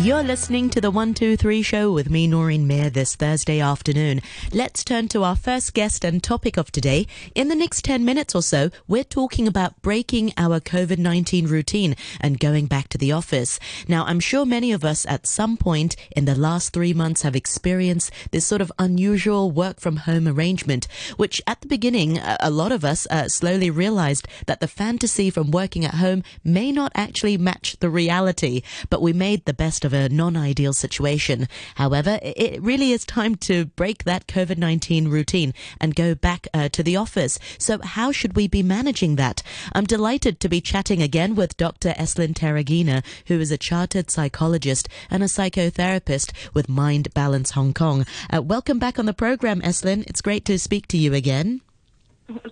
You're listening to the 123 show with me, Noreen Mayer, this Thursday afternoon. Let's turn to our first guest and topic of today. In the next 10 minutes or so, we're talking about breaking our COVID 19 routine and going back to the office. Now, I'm sure many of us at some point in the last three months have experienced this sort of unusual work from home arrangement, which at the beginning, a lot of us uh, slowly realized that the fantasy from working at home may not actually match the reality, but we made the best of a non ideal situation. However, it really is time to break that COVID 19 routine and go back uh, to the office. So, how should we be managing that? I'm delighted to be chatting again with Dr. Esslin Terrighena, who is a chartered psychologist and a psychotherapist with Mind Balance Hong Kong. Uh, welcome back on the program, Esslin. It's great to speak to you again.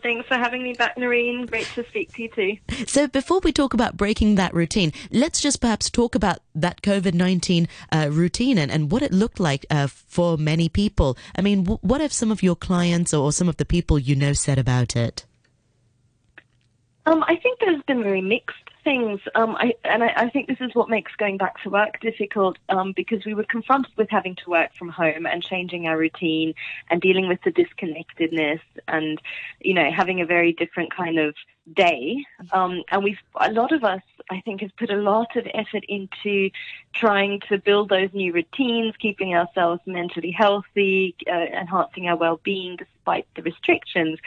Thanks for having me back, Noreen. Great to speak to you too. So, before we talk about breaking that routine, let's just perhaps talk about that COVID 19 uh, routine and, and what it looked like uh, for many people. I mean, w- what have some of your clients or some of the people you know said about it? Um, I think there's been very mixed things, um, I, and I, I, think this is what makes going back to work difficult um, because we were confronted with having to work from home and changing our routine and dealing with the disconnectedness and, you know, having a very different kind of day. Um, and we've, a lot of us, I think, have put a lot of effort into trying to build those new routines, keeping ourselves mentally healthy, uh, enhancing our well-being despite the restrictions.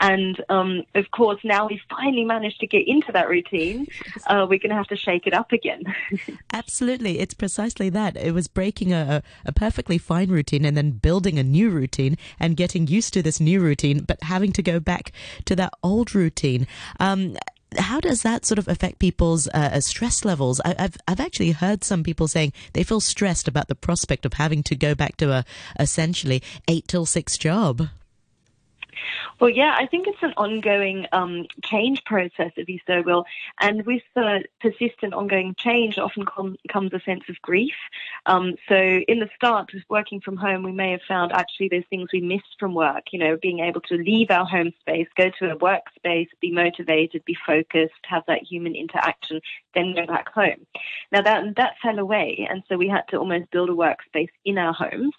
And um, of course, now we've finally managed to get into that routine. Uh, we're going to have to shake it up again. Absolutely. It's precisely that. It was breaking a, a perfectly fine routine and then building a new routine and getting used to this new routine, but having to go back to that old routine. Um, how does that sort of affect people's uh, stress levels? I, have I've actually heard some people saying they feel stressed about the prospect of having to go back to a essentially eight till six job. Well, yeah, I think it's an ongoing um, change process, if you so will. And with the persistent ongoing change, often com- comes a sense of grief. Um, so, in the start, with working from home, we may have found actually there's things we missed from work, you know, being able to leave our home space, go to a workspace, be motivated, be focused, have that human interaction, then go back home. Now, that, that fell away. And so we had to almost build a workspace in our homes.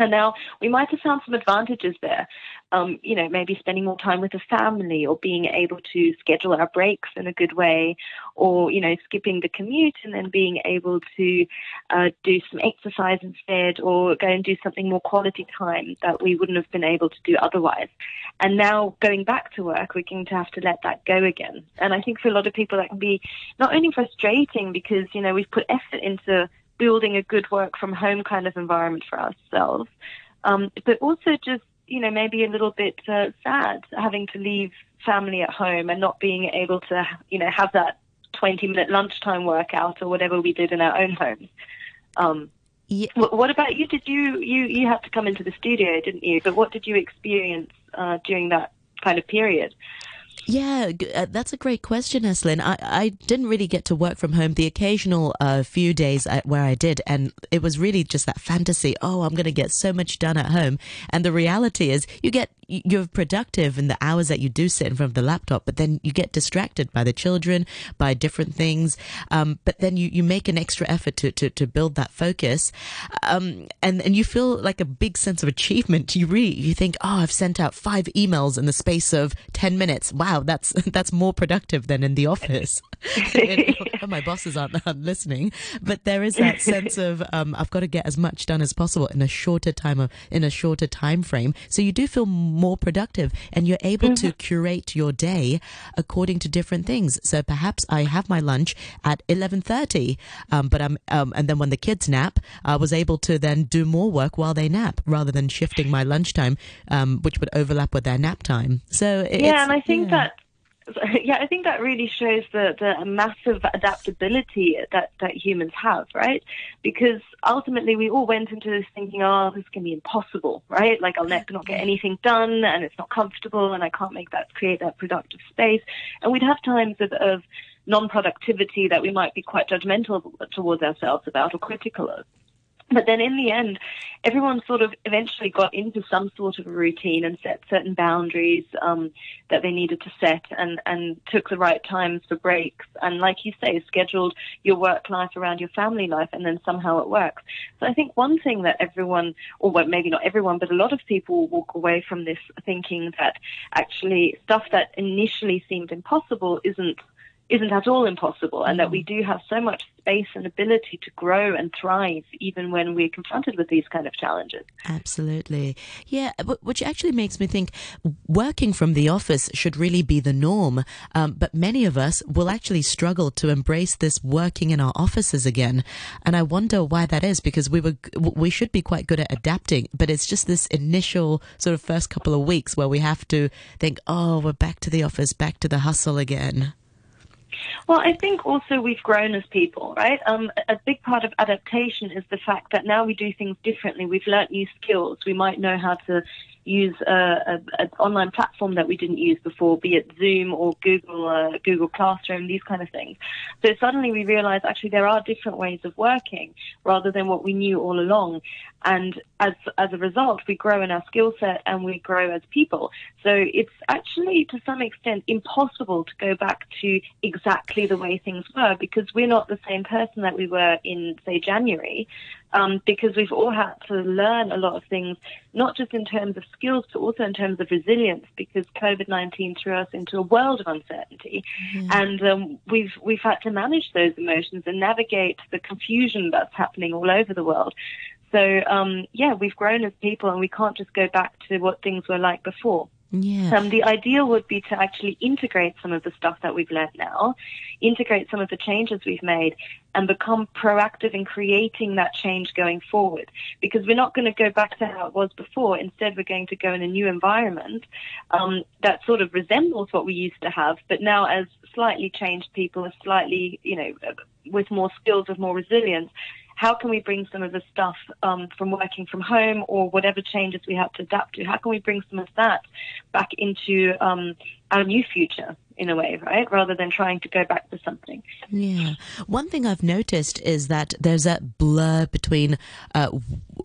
And now we might have found some advantages there. Um, you know, maybe spending more time with the family or being able to schedule our breaks in a good way or, you know, skipping the commute and then being able to uh, do some exercise instead or go and do something more quality time that we wouldn't have been able to do otherwise. And now going back to work, we're going to have to let that go again. And I think for a lot of people that can be not only frustrating because, you know, we've put effort into building a good work from home kind of environment for ourselves. Um, but also just, you know, maybe a little bit uh, sad having to leave family at home and not being able to, you know, have that 20 minute lunchtime workout or whatever we did in our own homes. Um, yeah. What about you? Did you, you, you had to come into the studio, didn't you? But what did you experience uh, during that kind of period? Yeah, uh, that's a great question, Esslin. I, I didn't really get to work from home the occasional uh, few days where I did, and it was really just that fantasy. Oh, I'm going to get so much done at home, and the reality is, you get you're productive in the hours that you do sit in front of the laptop, but then you get distracted by the children, by different things. Um, but then you, you make an extra effort to, to, to build that focus. Um, and, and you feel like a big sense of achievement. You you think, oh, I've sent out five emails in the space of 10 minutes. Wow, that's, that's more productive than in the office. my bosses aren't, aren't, listening, but there is that sense of, um, I've got to get as much done as possible in a shorter time of, in a shorter time frame. So you do feel more productive and you're able mm-hmm. to curate your day according to different things. So perhaps I have my lunch at 11:30, um, but I'm um, and then when the kids nap, I was able to then do more work while they nap rather than shifting my lunchtime, um, which would overlap with their nap time. So yeah, and I think yeah. that yeah, I think that really shows the, the massive adaptability that, that humans have, right? Because ultimately we all went into this thinking, oh, this can be impossible, right? Like I'll never not get mm-hmm. anything done and it's not comfortable and I can't make that, create that productive space. And we'd have times of, of non-productivity that we might be quite judgmental towards ourselves about or critical of. But then in the end, everyone sort of eventually got into some sort of a routine and set certain boundaries um, that they needed to set and, and took the right times for breaks. And like you say, scheduled your work life around your family life and then somehow it works. So I think one thing that everyone, or well, maybe not everyone, but a lot of people walk away from this thinking that actually stuff that initially seemed impossible isn't isn't at all impossible and that we do have so much space and ability to grow and thrive even when we're confronted with these kind of challenges. Absolutely. Yeah, which actually makes me think working from the office should really be the norm. Um, but many of us will actually struggle to embrace this working in our offices again. And I wonder why that is because we were, we should be quite good at adapting, but it's just this initial sort of first couple of weeks where we have to think, oh, we're back to the office, back to the hustle again. Well, I think also we've grown as people, right? Um, a big part of adaptation is the fact that now we do things differently. We've learnt new skills. We might know how to use an online platform that we didn't use before, be it Zoom or Google uh, Google Classroom, these kind of things. So suddenly we realize actually there are different ways of working rather than what we knew all along. And as as a result, we grow in our skill set and we grow as people. So it's actually to some extent impossible to go back to exactly the way things were because we're not the same person that we were in say January um, because we've all had to learn a lot of things, not just in terms of skills, but also in terms of resilience, because COVID nineteen threw us into a world of uncertainty, mm-hmm. and um, we've we've had to manage those emotions and navigate the confusion that's happening all over the world. So um, yeah, we've grown as people, and we can't just go back to what things were like before. Um, the ideal would be to actually integrate some of the stuff that we've learned now, integrate some of the changes we've made, and become proactive in creating that change going forward. Because we're not going to go back to how it was before. Instead, we're going to go in a new environment um, that sort of resembles what we used to have, but now as slightly changed people, as slightly, you know, with more skills, with more resilience, how can we bring some of the stuff um, from working from home or whatever changes we have to adapt to? How can we bring some of that back into um, our new future? in a way, right? Rather than trying to go back to something. Yeah. One thing I've noticed is that there's a blur between uh,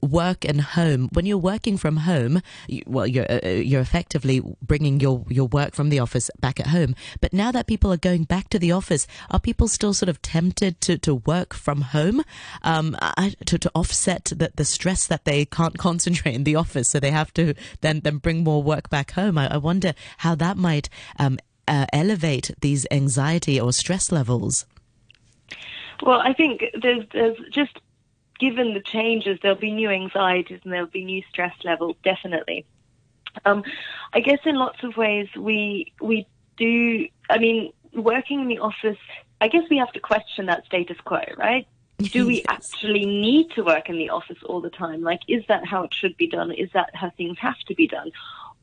work and home. When you're working from home, you, well, you're uh, uh, you're effectively bringing your your work from the office back at home. But now that people are going back to the office, are people still sort of tempted to, to work from home um, to to offset the, the stress that they can't concentrate in the office, so they have to then then bring more work back home? I, I wonder how that might um, uh, elevate these anxiety or stress levels? Well, I think there's, there's just given the changes, there'll be new anxieties and there'll be new stress levels, definitely. Um, I guess in lots of ways we we do. I mean, working in the office, I guess we have to question that status quo, right? Do we yes. actually need to work in the office all the time? Like, is that how it should be done? Is that how things have to be done?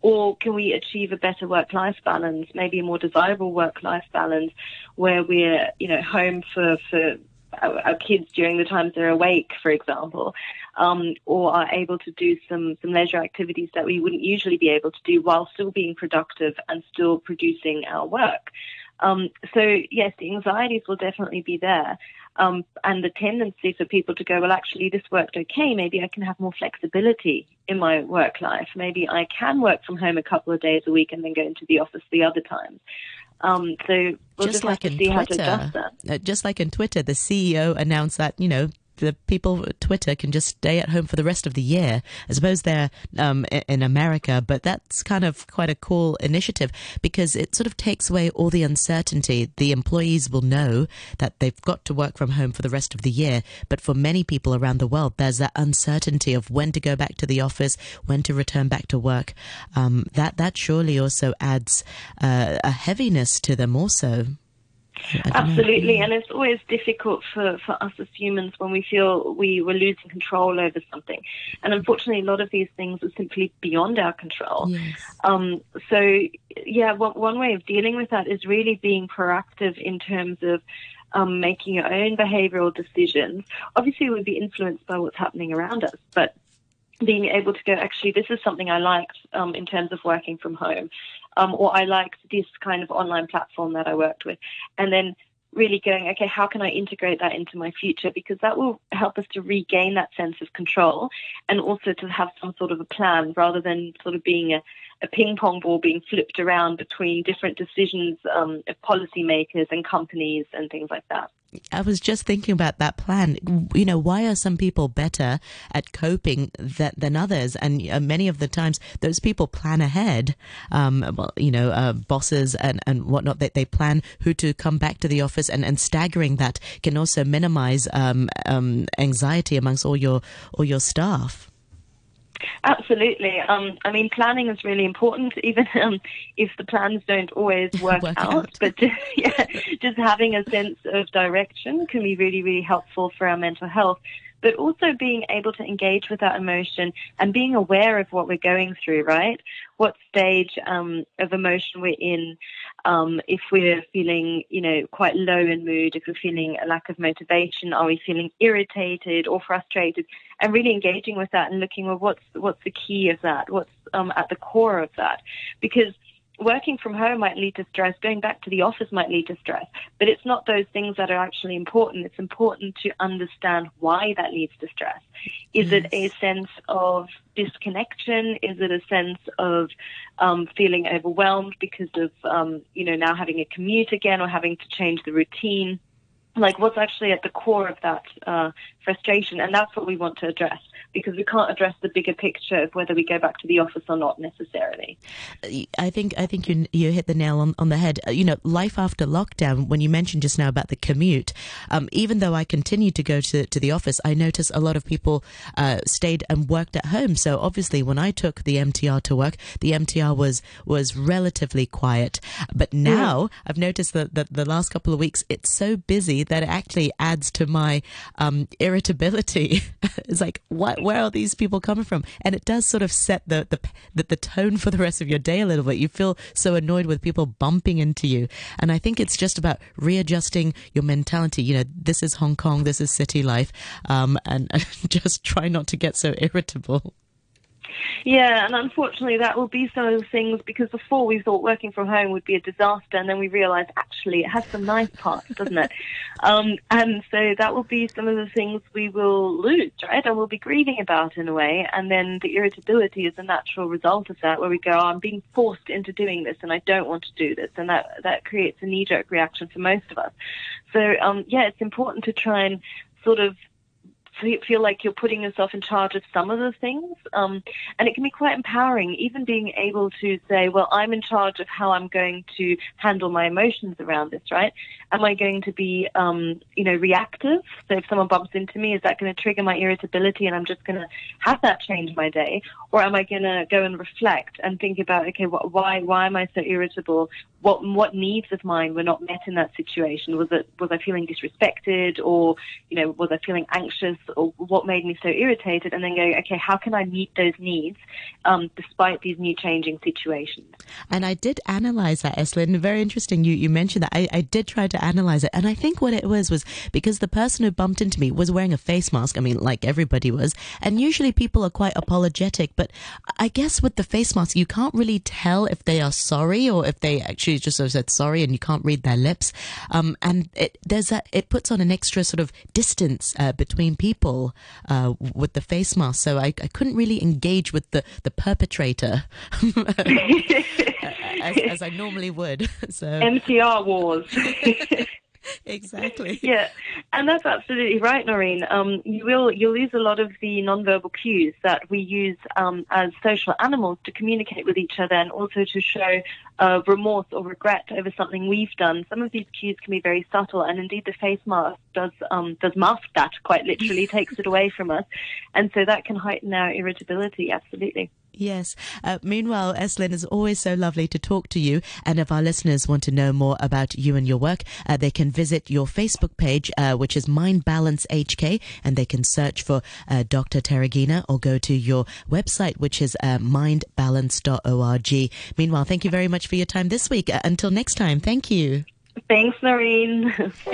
Or can we achieve a better work-life balance, maybe a more desirable work-life balance, where we're, you know, home for, for our, kids during the times they're awake, for example, um, or are able to do some, some leisure activities that we wouldn't usually be able to do while still being productive and still producing our work. Um, so yes, the anxieties will definitely be there. Um, and the tendency for people to go, well, actually, this worked okay. Maybe I can have more flexibility in my work life. Maybe I can work from home a couple of days a week and then go into the office the other times. Um, so we'll just, just like in Twitter, uh, just like in Twitter, the CEO announced that you know the people Twitter can just stay at home for the rest of the year. I suppose they're um, in America, but that's kind of quite a cool initiative because it sort of takes away all the uncertainty. The employees will know that they've got to work from home for the rest of the year, but for many people around the world, there's that uncertainty of when to go back to the office, when to return back to work. Um, that that surely also adds uh, a heaviness to them also. Absolutely, and it's always difficult for, for us as humans when we feel we were losing control over something. And unfortunately, a lot of these things are simply beyond our control. Yes. Um, so, yeah, one, one way of dealing with that is really being proactive in terms of um, making your own behavioral decisions. Obviously, we'd be influenced by what's happening around us, but being able to go, actually, this is something I liked um, in terms of working from home, um, or I liked this kind of online platform that I worked with, and then really going, okay, how can I integrate that into my future? Because that will help us to regain that sense of control and also to have some sort of a plan rather than sort of being a, a ping pong ball being flipped around between different decisions um, of policymakers and companies and things like that. I was just thinking about that plan. You know, why are some people better at coping that, than others? And uh, many of the times, those people plan ahead. Um, well, you know, uh, bosses and, and whatnot, they, they plan who to come back to the office, and, and staggering that can also minimize um, um, anxiety amongst all your all your staff. Absolutely. Um, I mean, planning is really important, even um, if the plans don't always work, work out. out. But just, yeah, just having a sense of direction can be really, really helpful for our mental health. But also being able to engage with that emotion and being aware of what we're going through, right? What stage um, of emotion we're in. Um, if we're feeling, you know, quite low in mood, if we're feeling a lack of motivation, are we feeling irritated or frustrated? And really engaging with that and looking, well, what's what's the key of that? What's um, at the core of that? Because working from home might lead to stress, going back to the office might lead to stress, but it's not those things that are actually important. It's important to understand why that leads to stress. Is yes. it a sense of disconnection? Is it a sense of um, feeling overwhelmed because of, um, you know, now having a commute again or having to change the routine? Like what's actually at the core of that uh, frustration? And that's what we want to address because we can't address the bigger picture of whether we go back to the office or not necessarily. I think I think you you hit the nail on, on the head. You know, life after lockdown. When you mentioned just now about the commute, um, even though I continued to go to to the office, I noticed a lot of people uh, stayed and worked at home. So obviously, when I took the MTR to work, the MTR was was relatively quiet. But now yeah. I've noticed that, that the last couple of weeks it's so busy that it actually adds to my um, irritability. it's like what where are these people coming from? And it does sort of set the, the, the, the tone for the rest of your day a little bit. You feel so annoyed with people bumping into you. And I think it's just about readjusting your mentality. You know, this is Hong Kong, this is city life, um, and, and just try not to get so irritable. Yeah, and unfortunately, that will be some of the things because before we thought working from home would be a disaster, and then we realised actually it has some nice parts, doesn't it? Um, and so that will be some of the things we will lose, right? And we'll be grieving about in a way, and then the irritability is a natural result of that, where we go, oh, "I'm being forced into doing this, and I don't want to do this," and that that creates a knee-jerk reaction for most of us. So um, yeah, it's important to try and sort of feel like you're putting yourself in charge of some of the things. Um, and it can be quite empowering, even being able to say, well, I'm in charge of how I'm going to handle my emotions around this, right? Am I going to be, um, you know, reactive? So if someone bumps into me, is that going to trigger my irritability and I'm just going to have that change my day? Or am I going to go and reflect and think about, okay, wh- why, why am I so irritable? What, what needs of mine were not met in that situation? Was it, was I feeling disrespected or, you know, was I feeling anxious or what made me so irritated? And then going, okay, how can I meet those needs, um, despite these new changing situations? And I did analyze that, Esslin. Very interesting. You, you mentioned that. I, I did try to analyze it. And I think what it was was because the person who bumped into me was wearing a face mask. I mean, like everybody was. And usually people are quite apologetic. But I guess with the face mask, you can't really tell if they are sorry or if they actually just sort of said sorry and you can't read their lips. Um, and it, there's that, it puts on an extra sort of distance uh, between people uh, with the face mask. So I, I couldn't really engage with the, the perpetrator. as, as I normally would. So MTR wars. exactly. Yeah, and that's absolutely right, Noreen. Um, you will you'll lose a lot of the nonverbal cues that we use um, as social animals to communicate with each other, and also to show uh, remorse or regret over something we've done. Some of these cues can be very subtle, and indeed the face mask does um, does mask that quite literally, takes it away from us, and so that can heighten our irritability. Absolutely. Yes. Uh, meanwhile, Esslin, is always so lovely to talk to you. And if our listeners want to know more about you and your work, uh, they can visit your Facebook page, uh, which is Mind Balance HK, and they can search for uh, Dr. Terrighena or go to your website, which is uh, mindbalance.org. Meanwhile, thank you very much for your time this week. Uh, until next time, thank you. Thanks, Noreen.